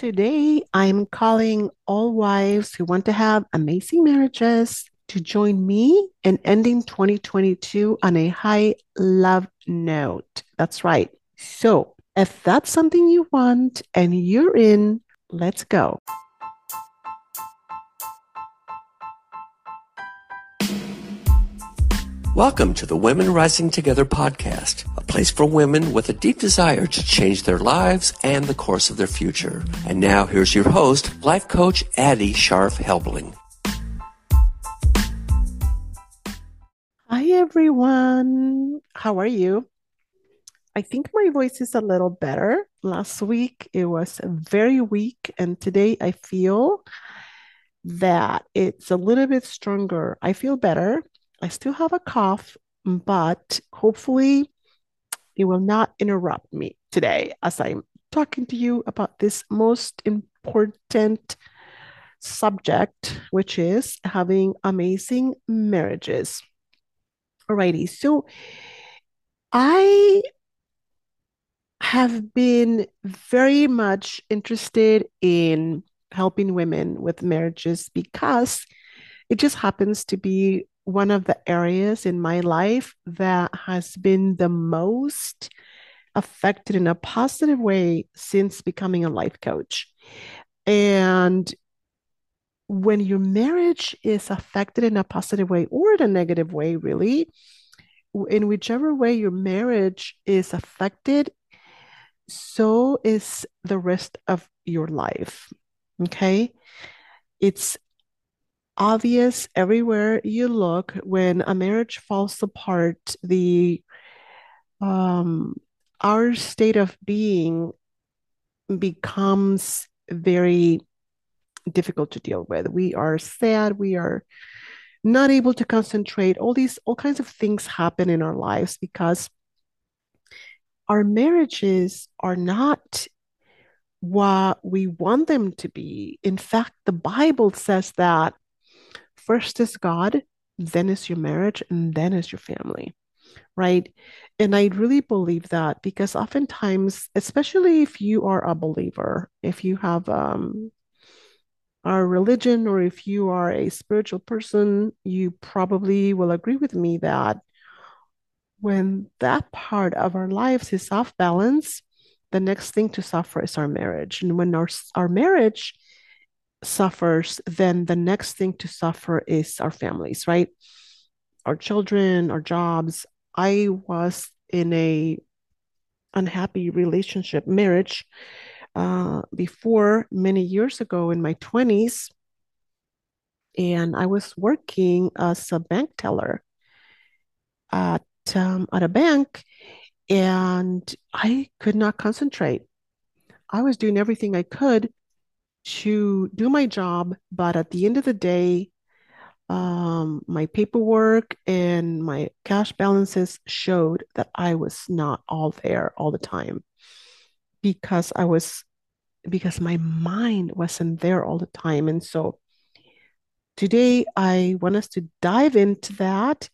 Today, I'm calling all wives who want to have amazing marriages to join me in ending 2022 on a high love note. That's right. So, if that's something you want and you're in, let's go. Welcome to the Women Rising Together podcast, place for women with a deep desire to change their lives and the course of their future. And now here's your host, life coach Addie Sharf Helbling. Hi, everyone. How are you? I think my voice is a little better. Last week it was very weak, and today I feel that it's a little bit stronger. I feel better. I still have a cough, but hopefully it will not interrupt me today as I'm talking to you about this most important subject, which is having amazing marriages. Alrighty, so I have been very much interested in helping women with marriages because it just happens to be one of the areas in my life that has been the most affected in a positive way since becoming a life coach. And when your marriage is affected in a positive way or in a negative way, really, in whichever way your marriage is affected, so is the rest of your life. Okay. It's obvious everywhere you look when a marriage falls apart the um our state of being becomes very difficult to deal with. We are sad. We are not able to concentrate. All these all kinds of things happen in our lives because our marriages are not what we want them to be. In fact the bible says that first is God, then is your marriage, and then is your family, right? And I really believe that because oftentimes, especially if you are a believer, if you have um, a religion or if you are a spiritual person, you probably will agree with me that when that part of our lives is off balance, the next thing to suffer is our marriage. And when our, our marriage suffers, then the next thing to suffer is our families, right? Our children, our jobs. I was in a unhappy relationship, marriage, uh, before many years ago in my 20s. And I was working as a bank teller at, um, at a bank, and I could not concentrate. I was doing everything I could to do my job, but at the end of the day, um, my paperwork and my cash balances showed that I was not all there all the time because I was because my mind wasn't there all the time. And so today I want us to dive into that.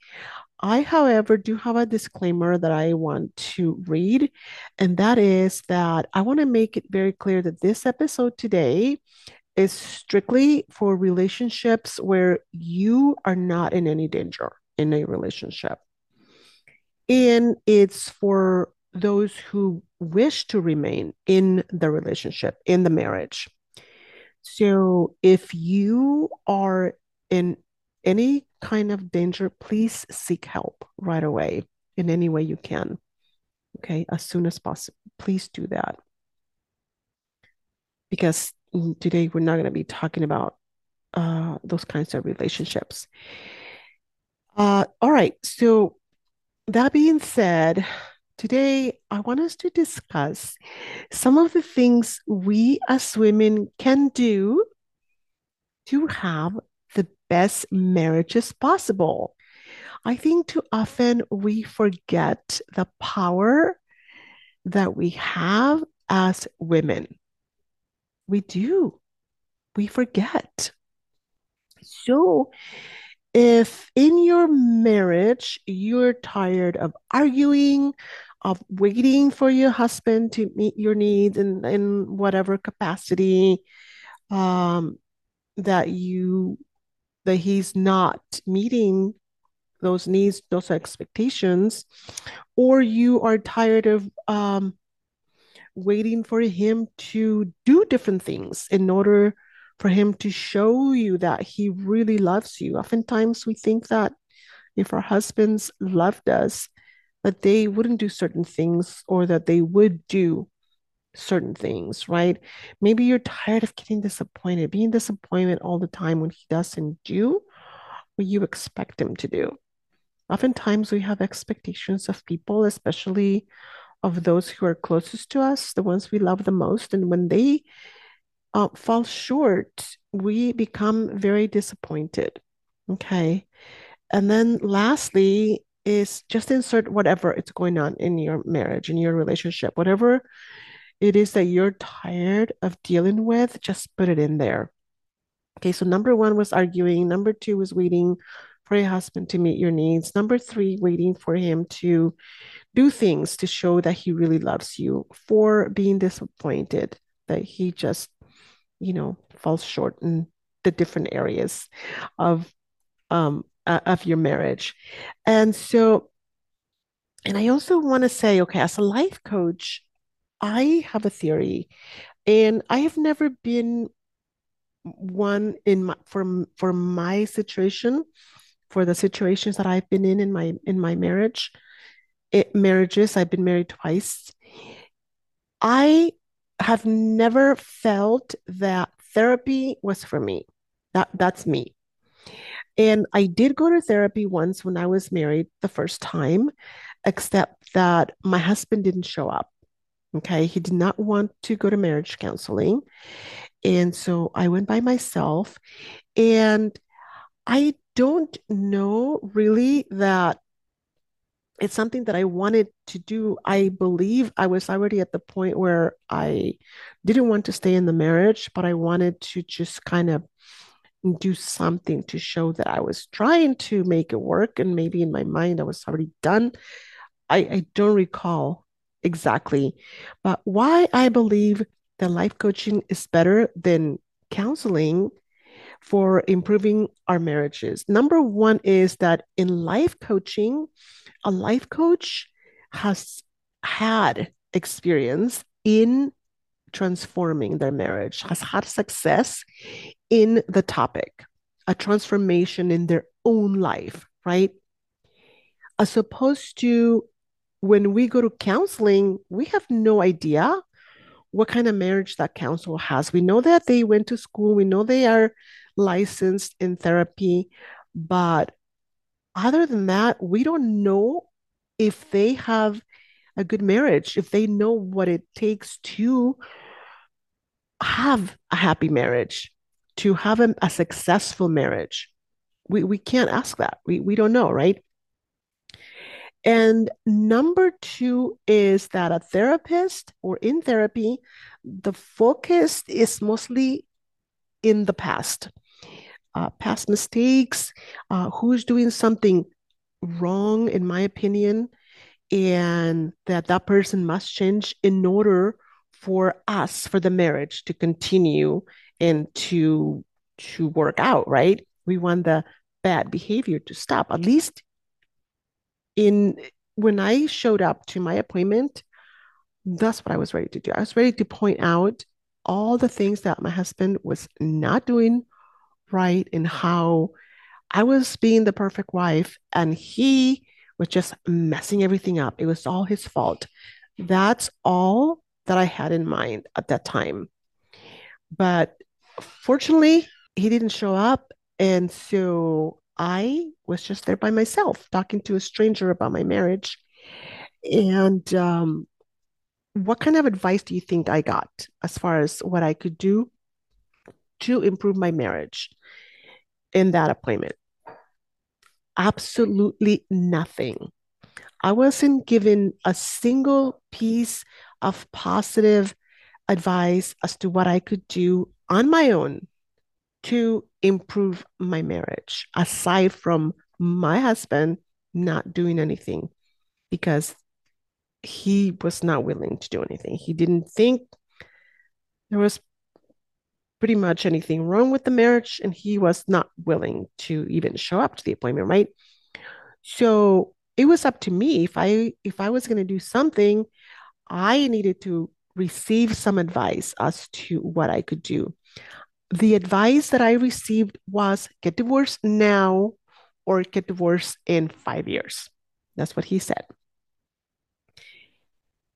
I, however, do have a disclaimer that I want to read, and that is that I want to make it very clear that this episode today is strictly for relationships where you are not in any danger in a relationship. And it's for those who wish to remain in the relationship, in the marriage. So if you are in any kind of danger, please seek help right away in any way you can. Okay, as soon as possible. Please do that. Because today we're not going to be talking about uh, those kinds of relationships. Uh, all right, so that being said, today I want us to discuss some of the things we as women can do to have best marriages possible. I think too often we forget the power that we have as women. We do, we forget. So, if in your marriage you're tired of arguing, of waiting for your husband to meet your needs in, in whatever capacity um, that you that he's not meeting those needs, those expectations, or you are tired of um, waiting for him to do different things in order for him to show you that he really loves you. Oftentimes, we think that if our husbands loved us, that they wouldn't do certain things or that they would do certain things, right? Maybe you're tired of getting disappointed, being disappointed all the time when he doesn't do what you expect him to do. Oftentimes, we have expectations of people, especially of those who are closest to us, the ones we love the most. And when they uh, fall short, we become very disappointed. Okay. And then lastly, is just insert whatever it's going on in your marriage, in your relationship, whatever it is that you're tired of dealing with, just put it in there. Okay, so number one was arguing. Number two was waiting for your husband to meet your needs. Number three, waiting for him to do things to show that he really loves you. Four, being disappointed that he just, you know, falls short in the different areas of um uh, of your marriage. And so, and I also want to say, okay, as a life coach, I have a theory, and I have never been one in my for for my situation for the situations that I've been in in my in my marriage it, marriages I've been married twice. I have never felt that therapy was for me. That that's me. And I did go to therapy once when I was married the first time except that my husband didn't show up okay he did not want to go to marriage counseling and so I went by myself. And I don't know really that it's something that I wanted to do. I believe I was already at the point where I didn't want to stay in the marriage, but I wanted to just kind of do something to show that I was trying to make it work. And maybe in my mind, I was already done. I, I don't recall exactly. But why I believe that life coaching is better than counseling for improving our marriages. Number one is that in life coaching, a life coach has had experience in transforming their marriage, has had success in the topic, a transformation in their own life, right? As opposed to when we go to counseling, we have no idea what kind of marriage that counsel has. We know that they went to school, we know they are licensed in therapy, but other than that, we don't know if they have a good marriage, if they know what it takes to have a happy marriage, to have a, a successful marriage. We, we can't ask that. We, we don't know, right? And number two is that a therapist or in therapy, the focus is mostly in the past, uh, past mistakes, uh, who's doing something wrong, in my opinion, and that that person must change in order for us, for the marriage to continue and to to work out, right? We want the bad behavior to stop, at least in when I showed up to my appointment, that's what I was ready to do. I was ready to point out all the things that my husband was not doing right and how I was being the perfect wife and he was just messing everything up. It was all his fault. That's all that I had in mind at that time. But fortunately, he didn't show up. And so I was just there by myself talking to a stranger about my marriage. And um, what kind of advice do you think I got as far as what I could do to improve my marriage in that appointment? Absolutely nothing. I wasn't given a single piece of positive advice as to what I could do on my own to improve my marriage, aside from my husband not doing anything because he was not willing to do anything. He didn't think there was pretty much anything wrong with the marriage, and he was not willing to even show up to the appointment, right? So it was up to me if I if I was going to do something, I needed to receive some advice as to what I could do. The advice that I received was get divorced now or get divorced in five years. That's what he said.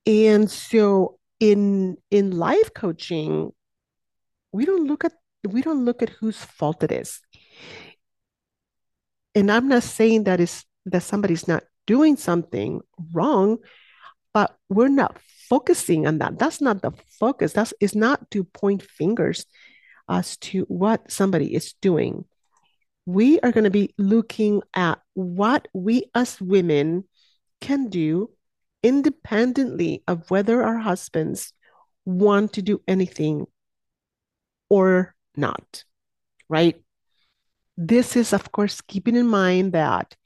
And so in in life coaching, we don't look at we don't look at whose fault it is. And I'm not saying that is that somebody's not doing something wrong, but we're not focusing on that. That's not the focus. That's is not to point fingers as to what somebody is doing. We are going to be looking at what we as women can do independently of whether our husbands want to do anything or not, right? This is, of course, keeping in mind that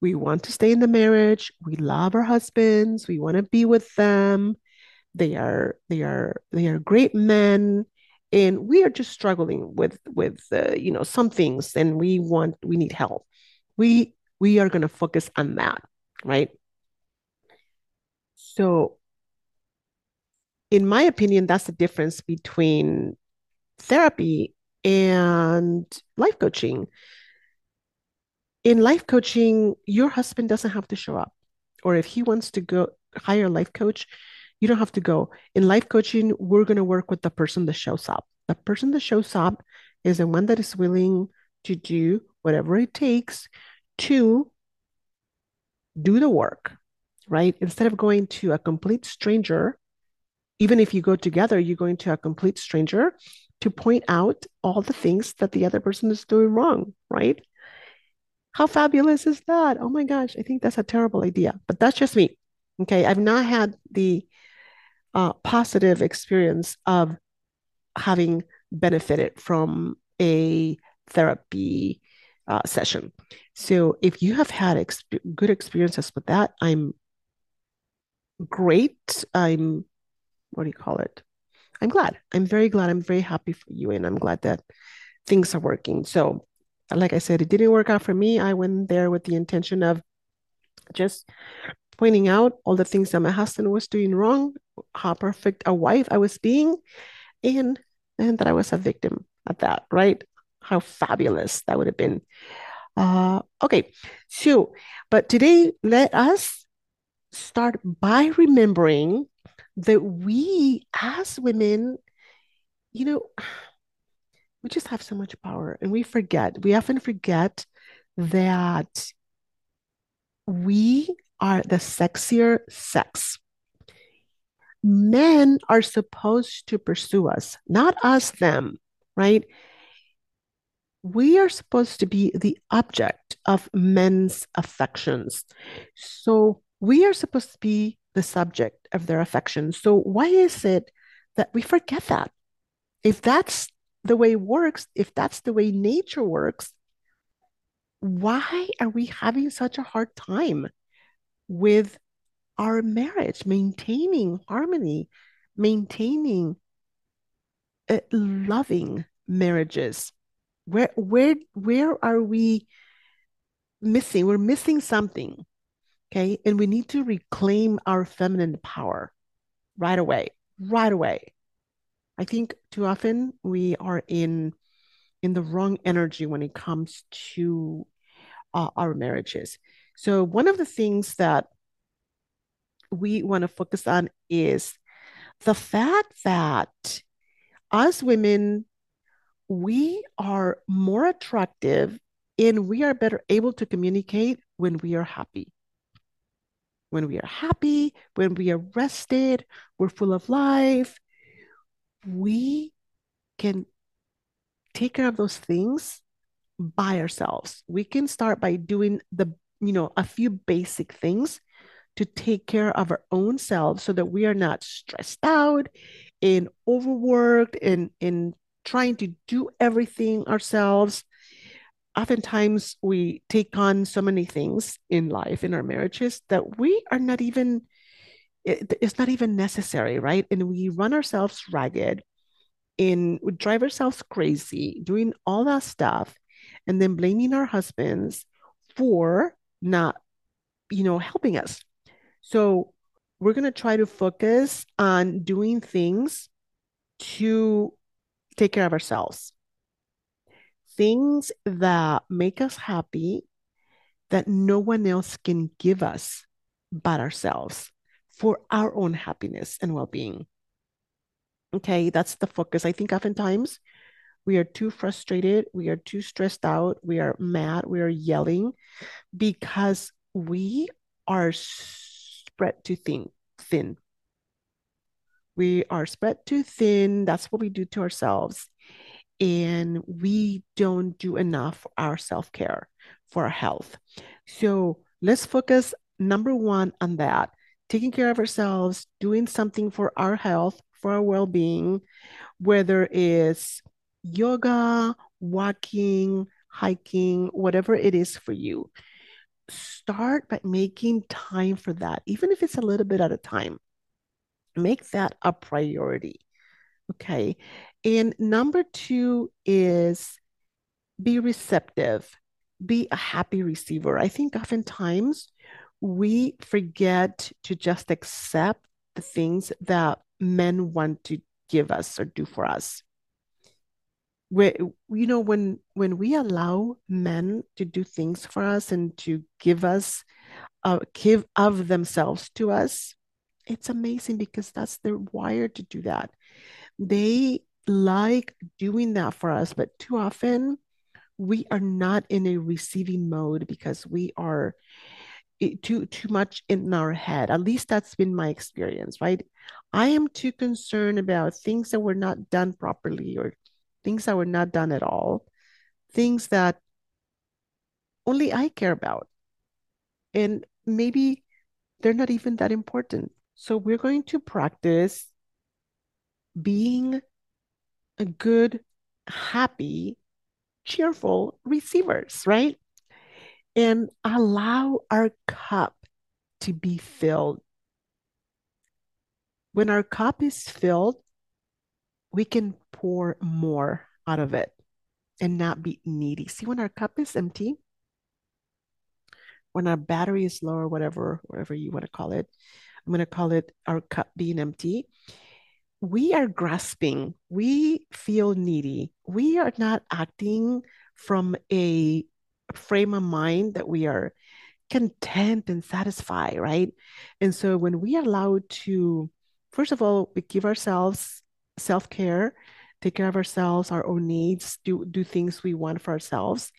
we want to stay in the marriage, we love our husbands, we want to be with them. They are they are they are great men and we are just struggling with with uh, you know some things and we want we need help. We we are going to focus on that, right? So in my opinion, that's the difference between therapy and life coaching. In life coaching, your husband doesn't have to show up. Or if he wants to go hire a life coach, you don't have to go. In life coaching, we're going to work with the person that shows up. The person that shows up is the one that is willing to do whatever it takes to do the work, right? Instead of going to a complete stranger, even if you go together, you're going to a complete stranger to point out all the things that the other person is doing wrong, right? How fabulous is that? Oh my gosh, I think that's a terrible idea, but that's just me. Okay, I've not had the uh, positive experience of having benefited from a therapy uh, session. So if you have had exp- good experiences with that, I'm great. I'm, what do you call it? I'm glad. I'm very glad. I'm very happy for you. And I'm glad that things are working. So, like I said, it didn't work out for me. I went there with the intention of just pointing out all the things that my husband was doing wrong, how perfect a wife I was being, and and that I was a victim at that, right? How fabulous that would have been. Uh, okay, so but today let us start by remembering that we as women, you know, we just have so much power and we forget, we often forget that we are the sexier sex. Men are supposed to pursue us, not us, them, right? We are supposed to be the object of men's affections. So we are supposed to be the subject of their affection. So why is it that we forget that? If that's the way works, if that's the way nature works, why are we having such a hard time with our marriage, maintaining harmony, maintaining uh, loving marriages? Where where where are we missing? We're missing something. Okay. And we need to reclaim our feminine power right away, right away. I think too often we are in in the wrong energy when it comes to uh, our marriages. So one of the things that we want to focus on is the fact that as women, we are more attractive and we are better able to communicate when we are happy when we are happy, when we are rested, we're full of life, we can take care of those things by ourselves. We can start by doing the, you know, a few basic things to take care of our own selves so that we are not stressed out and overworked and, and trying to do everything ourselves oftentimes we take on so many things in life in our marriages that we are not even it, it's not even necessary, right? And we run ourselves ragged and we drive ourselves crazy doing all that stuff and then blaming our husbands for not, you know, helping us. So we're going to try to focus on doing things to take care of ourselves. Things that make us happy that no one else can give us but ourselves for our own happiness and well being. Okay, that's the focus. I think oftentimes we are too frustrated, we are too stressed out, we are mad, we are yelling because we are spread too thin. thin. We are spread too thin. That's what we do to ourselves. And we don't do enough for our self care, for our health. So let's focus number one on that taking care of ourselves, doing something for our health, for our well being, whether it's yoga, walking, hiking, whatever it is for you. Start by making time for that, even if it's a little bit at a time. Make that a priority. Okay. And number two is be receptive, be a happy receiver. I think oftentimes we forget to just accept the things that men want to give us or do for us. You know, when when we allow men to do things for us and to give us, uh, give of themselves to us, it's amazing because that's they're wired to do that. They like doing that for us, but too often we are not in a receiving mode because we are too too much in our head. At least that's been my experience, right? I am too concerned about things that were not done properly or things that were not done at all, things that only I care about. And maybe they're not even that important. So we're going to practice being a good, happy, cheerful receivers, right? And allow our cup to be filled when our cup is filled, we can pour more out of it and not be needy. See, when our cup is empty, when our battery is low or whatever, whatever you want to call it, I'm going to call it our cup being empty. We are grasping. We feel needy. We are not acting from a frame of mind that we are content and satisfied, right? And so when we allow to first of all, we give ourselves self care, take care of ourselves, our own needs, do do things we want for ourselves.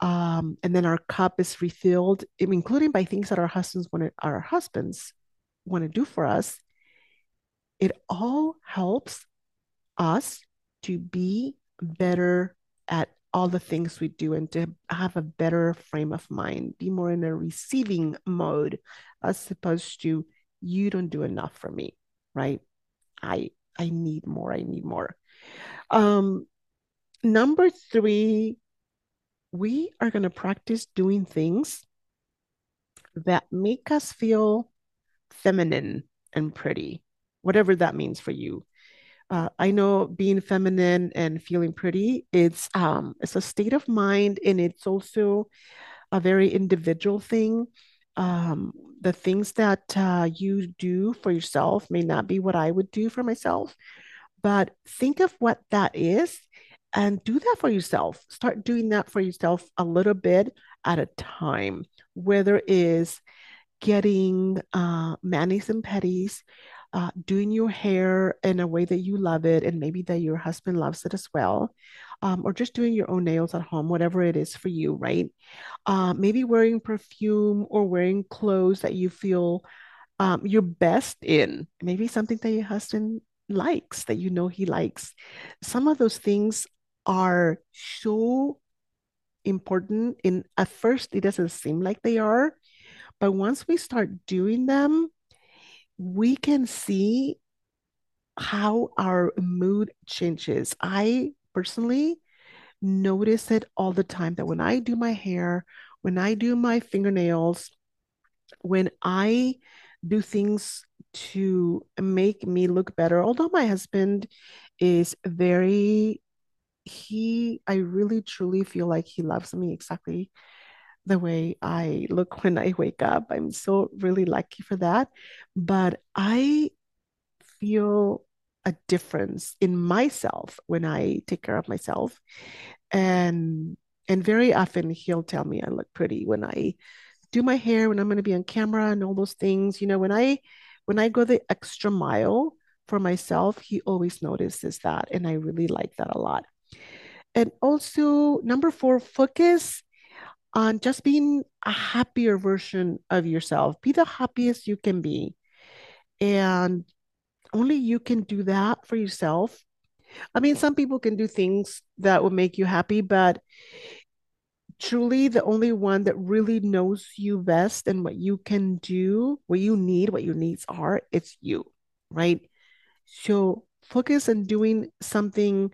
Um, and then our cup is refilled, including by things that our husbands want our husbands want to do for us. It all helps us to be better at all the things we do and to have a better frame of mind, be more in a receiving mode as opposed to you don't do enough for me right? I I need more. I need more. Um, number three, we are going to practice doing things that make us feel feminine and pretty, whatever that means for you. Uh, I know being feminine and feeling pretty, it's um, it's a state of mind, and it's also a very individual thing. Um, the things that uh, you do for yourself may not be what I would do for myself, but think of what that is and do that for yourself. Start doing that for yourself a little bit at a time, whether it is getting uh, manis and pedis, uh, doing your hair in a way that you love it, and maybe that your husband loves it as well, um, or just doing your own nails at home, whatever it is for you, right? Uh, maybe wearing perfume or wearing clothes that you feel um, your best in, maybe something that your husband likes, that you know he likes. Some of those things are so important. In at first, it doesn't seem like they are, but once we start doing them, we can see how our mood changes. I personally notice it all the time that when I do my hair, when I do my fingernails, when I do things to make me look better. Although my husband is very, he, I really truly feel like he loves me exactly the way I look when I wake up. I'm so really lucky for that. But I feel a difference in myself when I take care of myself. And and very often he'll tell me I look pretty when I do my hair, when I'm going to be on camera and all those things. You know, when I when I go the extra mile for myself, he always notices that. And I really like that a lot. And also, number four, focus on just being a happier version of yourself. Be the happiest you can be. And only you can do that for yourself. I mean, some people can do things that will make you happy, but truly the only one that really knows you best and what you can do, what you need, what your needs are, it's you, right? So focus on doing something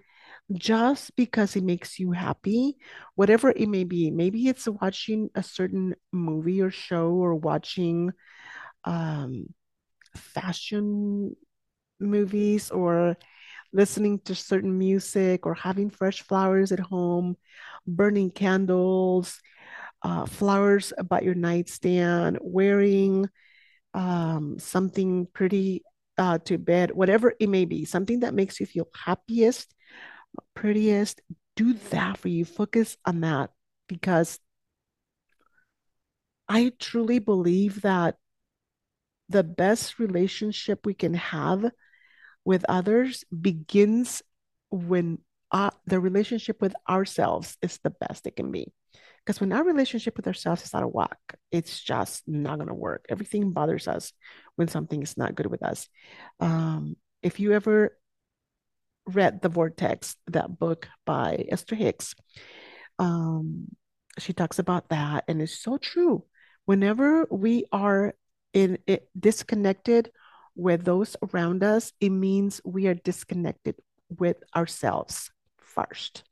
just because it makes you happy, whatever it may be. Maybe it's watching a certain movie or show or watching um, fashion movies or listening to certain music or having fresh flowers at home, burning candles, uh, flowers about your nightstand, wearing um, something pretty uh, to bed, whatever it may be, something that makes you feel happiest, prettiest. Do that for you. Focus on that because I truly believe that the best relationship we can have with others begins when uh, the relationship with ourselves is the best it can be. Because when our relationship with ourselves is out of whack, it's just not going to work. Everything bothers us when something is not good with us. Um, if you ever read The Vortex, that book by Esther Hicks, um, she talks about that, and it's so true. Whenever we are in it, disconnected with those around us, it means we are disconnected with ourselves first.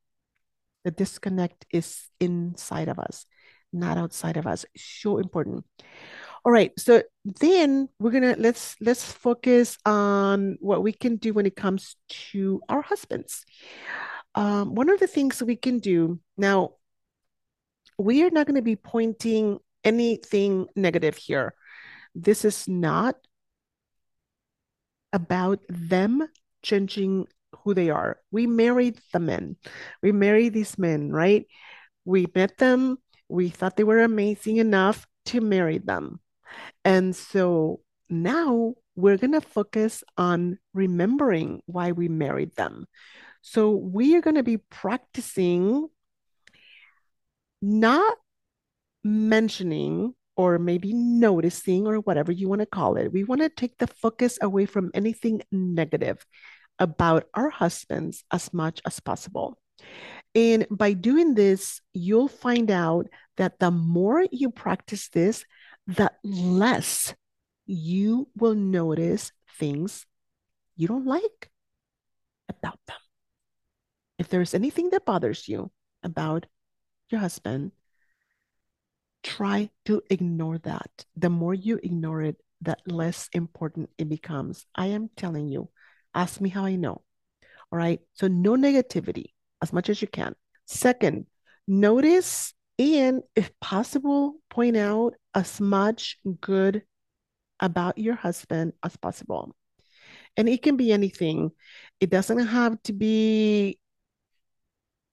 The disconnect is inside of us, not outside of us. So important. All right. So then we're gonna let's let's focus on what we can do when it comes to our husbands. Um, one of the things we can do now, we are not going to be pointing anything negative here. This is not about them changing who they are. We married the men. We married these men, right? We met them. We thought they were amazing enough to marry them. And so now we're going to focus on remembering why we married them. So we are going to be practicing not mentioning or maybe noticing or whatever you want to call it. We want to take the focus away from anything negative about our husbands as much as possible. And by doing this, you'll find out that the more you practice this, the less you will notice things you don't like about them. If there's anything that bothers you about your husband, try to ignore that. The more you ignore it, the less important it becomes. I am telling you, ask me how I know. All right. So, no negativity as much as you can. Second, notice and, if possible, point out as much good about your husband as possible. And it can be anything, it doesn't have to be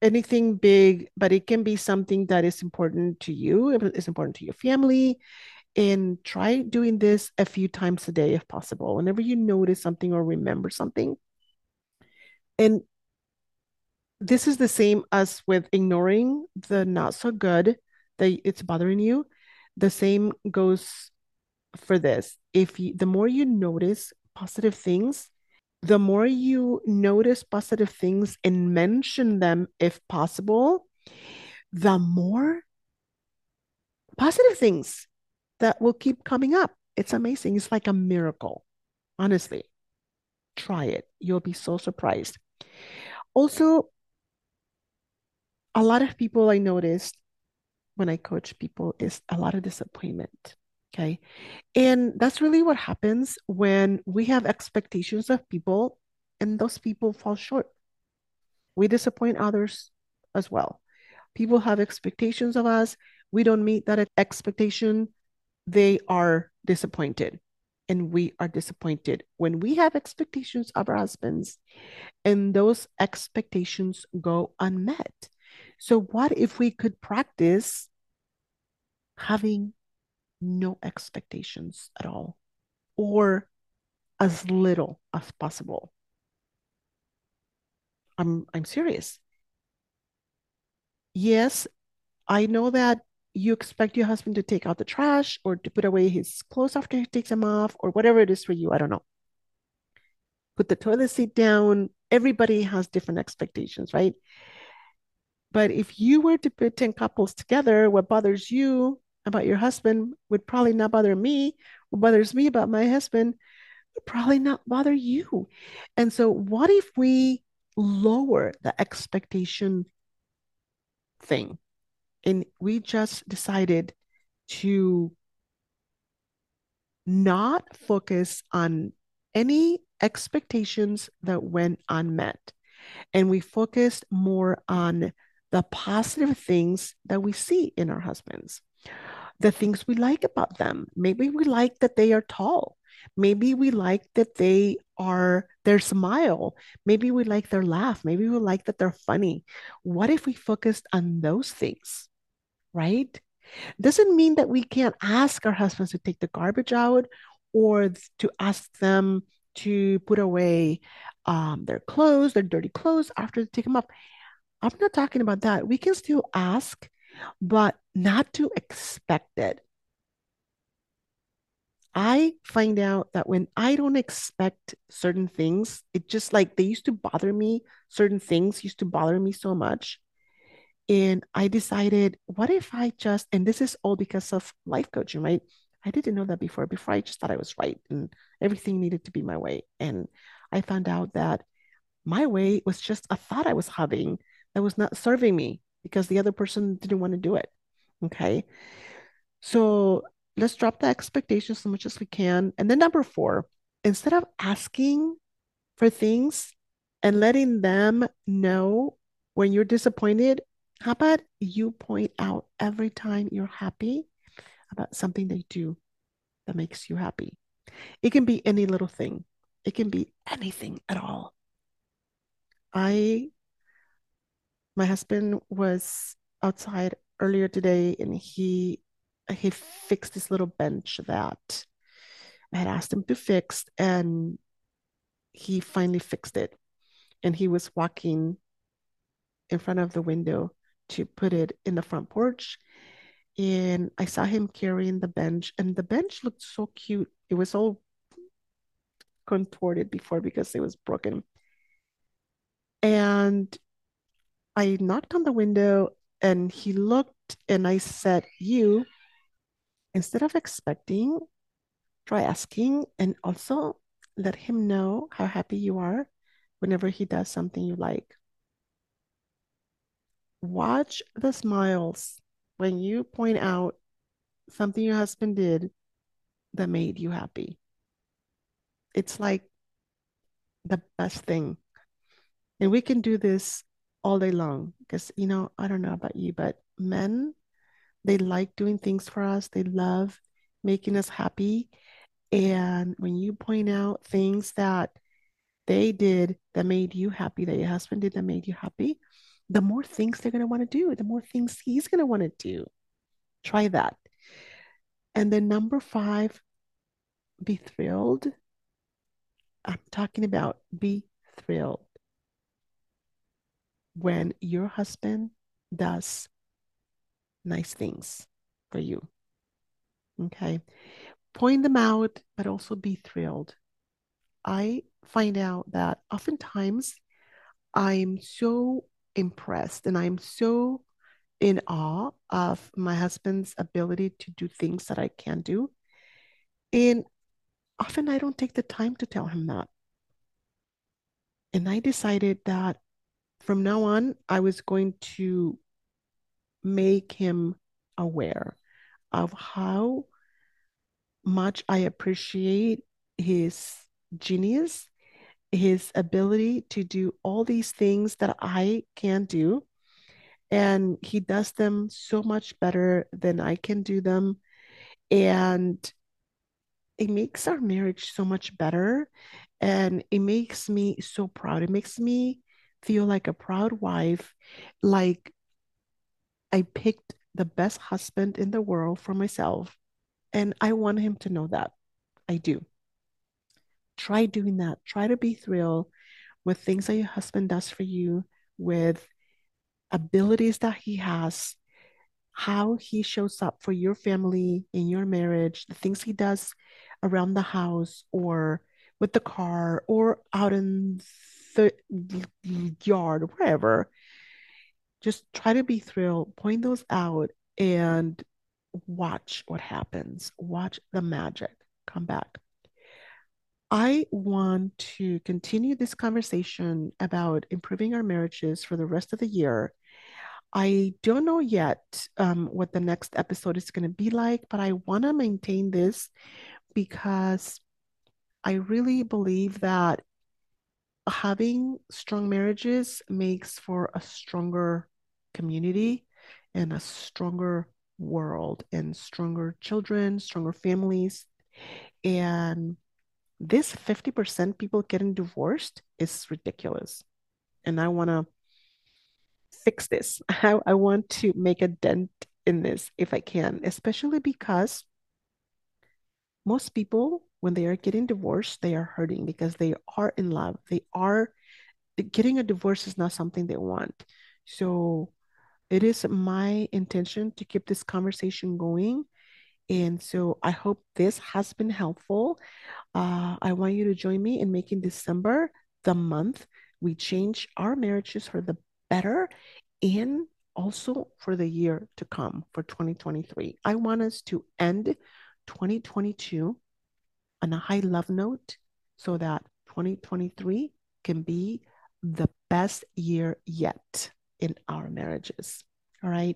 anything big, but it can be something that is important to you, it's important to your family. And try doing this a few times a day if possible. Whenever you notice something or remember something. And this is the same as with ignoring the not so good that it's bothering you. The same goes for this. If you, the more you notice positive things, the more you notice positive things and mention them if possible, the more positive things that will keep coming up. It's amazing. It's like a miracle. Honestly, try it. You'll be so surprised. Also, a lot of people I noticed when I coach people is a lot of disappointment Okay. And that's really what happens when we have expectations of people and those people fall short. We disappoint others as well. People have expectations of us. We don't meet that expectation. They are disappointed. And we are disappointed when we have expectations of our husbands and those expectations go unmet. So, what if we could practice having no expectations at all or as little as possible? I'm I'm serious. Yes, I know that you expect your husband to take out the trash or to put away his clothes after he takes them off or whatever it is for you. I don't know. Put the toilet seat down. Everybody has different expectations, right? But if you were to put 10 couples together, what bothers you about your husband would probably not bother me. What bothers me about my husband would probably not bother you. And so, what if we lower the expectation thing and we just decided to not focus on any expectations that went unmet and we focused more on the positive things that we see in our husbands, the things we like about them. Maybe we like that they are tall. Maybe we like that they are their smile. Maybe we like their laugh. Maybe we like that they're funny. What if we focused on those things, right? Doesn't mean that we can't ask our husbands to take the garbage out or to ask them to put away um, their clothes, their dirty clothes after they take them off. I'm not talking about that. We can still ask, but not to expect it. I find out that when I don't expect certain things, it just like they used to bother me, certain things used to bother me so much. And I decided, what if I just, and this is all because of life coaching, right? I didn't know that before. Before I just thought I was right and everything needed to be my way. And I found out that my way was just a thought I was having that was not serving me because the other person didn't want to do it. Okay. So let's drop the expectations as much as we can. And then number four, instead of asking for things and letting them know when you're disappointed, how about you point out every time you're happy about something they do that makes you happy? It can be any little thing, it can be anything at all. I my husband was outside earlier today and he he fixed this little bench that I had asked him to fix and he finally fixed it. And he was walking in front of the window to put it in the front porch. And I saw him carrying the bench, and the bench looked so cute. It was all contorted before because it was broken. And I knocked on the window and he looked and I said, You, instead of expecting, try asking and also let him know how happy you are whenever he does something you like. Watch the smiles when you point out something your husband did that made you happy. It's like the best thing. And we can do this all day long because you know i don't know about you but men they like doing things for us. They love making us happy. And when you point out things that they did that made you happy that your husband did that made you happy the more things they're going to want to do the more things he's going to want to do. Try that. And then number five be thrilled. I'm talking about be thrilled when your husband does nice things for you. Okay. Point them out, but also be thrilled. I find out that oftentimes I'm so impressed and I'm so in awe of my husband's ability to do things that I can't do. And often I don't take the time to tell him that. And I decided that from now on, I was going to make him aware of how much I appreciate his genius, his ability to do all these things that I can't do. And he does them so much better than I can do them. And it makes our marriage so much better. And it makes me so proud. It makes me feel like a proud wife, like I picked the best husband in the world for myself. And I want him to know that. I do. Try doing that. Try to be thrilled with things that your husband does for you, with abilities that he has, how he shows up for your family in your marriage, the things he does around the house or with the car or out in the yard, wherever. Just try to be thrilled, point those out, and watch what happens. Watch the magic come back. I want to continue this conversation about improving our marriages for the rest of the year. I don't know yet um, what the next episode is going to be like, but I want to maintain this because I really believe that having strong marriages makes for a stronger community and a stronger world and stronger children, stronger families. And this 50% people getting divorced is ridiculous. And I want to fix this. I, I want to make a dent in this if I can, especially because most people, when they are getting divorced, they are hurting because they are in love. They are getting a divorce is not something they want. So it is my intention to keep this conversation going. And so I hope this has been helpful. Uh, I want you to join me in making December the month we change our marriages for the better and also for the year to come for 2023. I want us to end 2022 on a high love note so that 2023 can be the best year yet in our marriages. All right.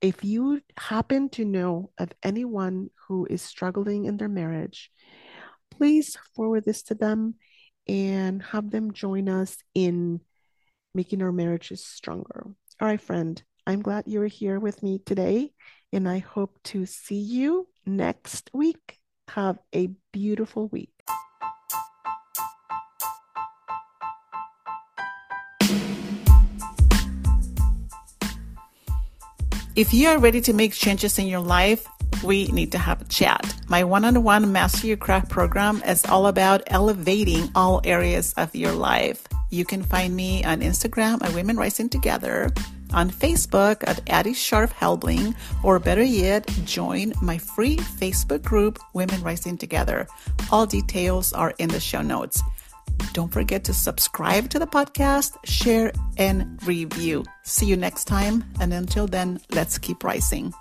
If you happen to know of anyone who is struggling in their marriage, please forward this to them and have them join us in making our marriages stronger. All right, friend, I'm glad you're here with me today, and I hope to see you next week. Have a beautiful week. If you are ready to make changes in your life, we need to have a chat. My one on one Master Your Craft program is all about elevating all areas of your life. You can find me on Instagram at Women Rising Together, on Facebook at Addie Sharf Helbling, or better yet, join my free Facebook group, Women Rising Together. All details are in the show notes. Don't forget to subscribe to the podcast, share, and review. See you next time. And until then, let's keep rising.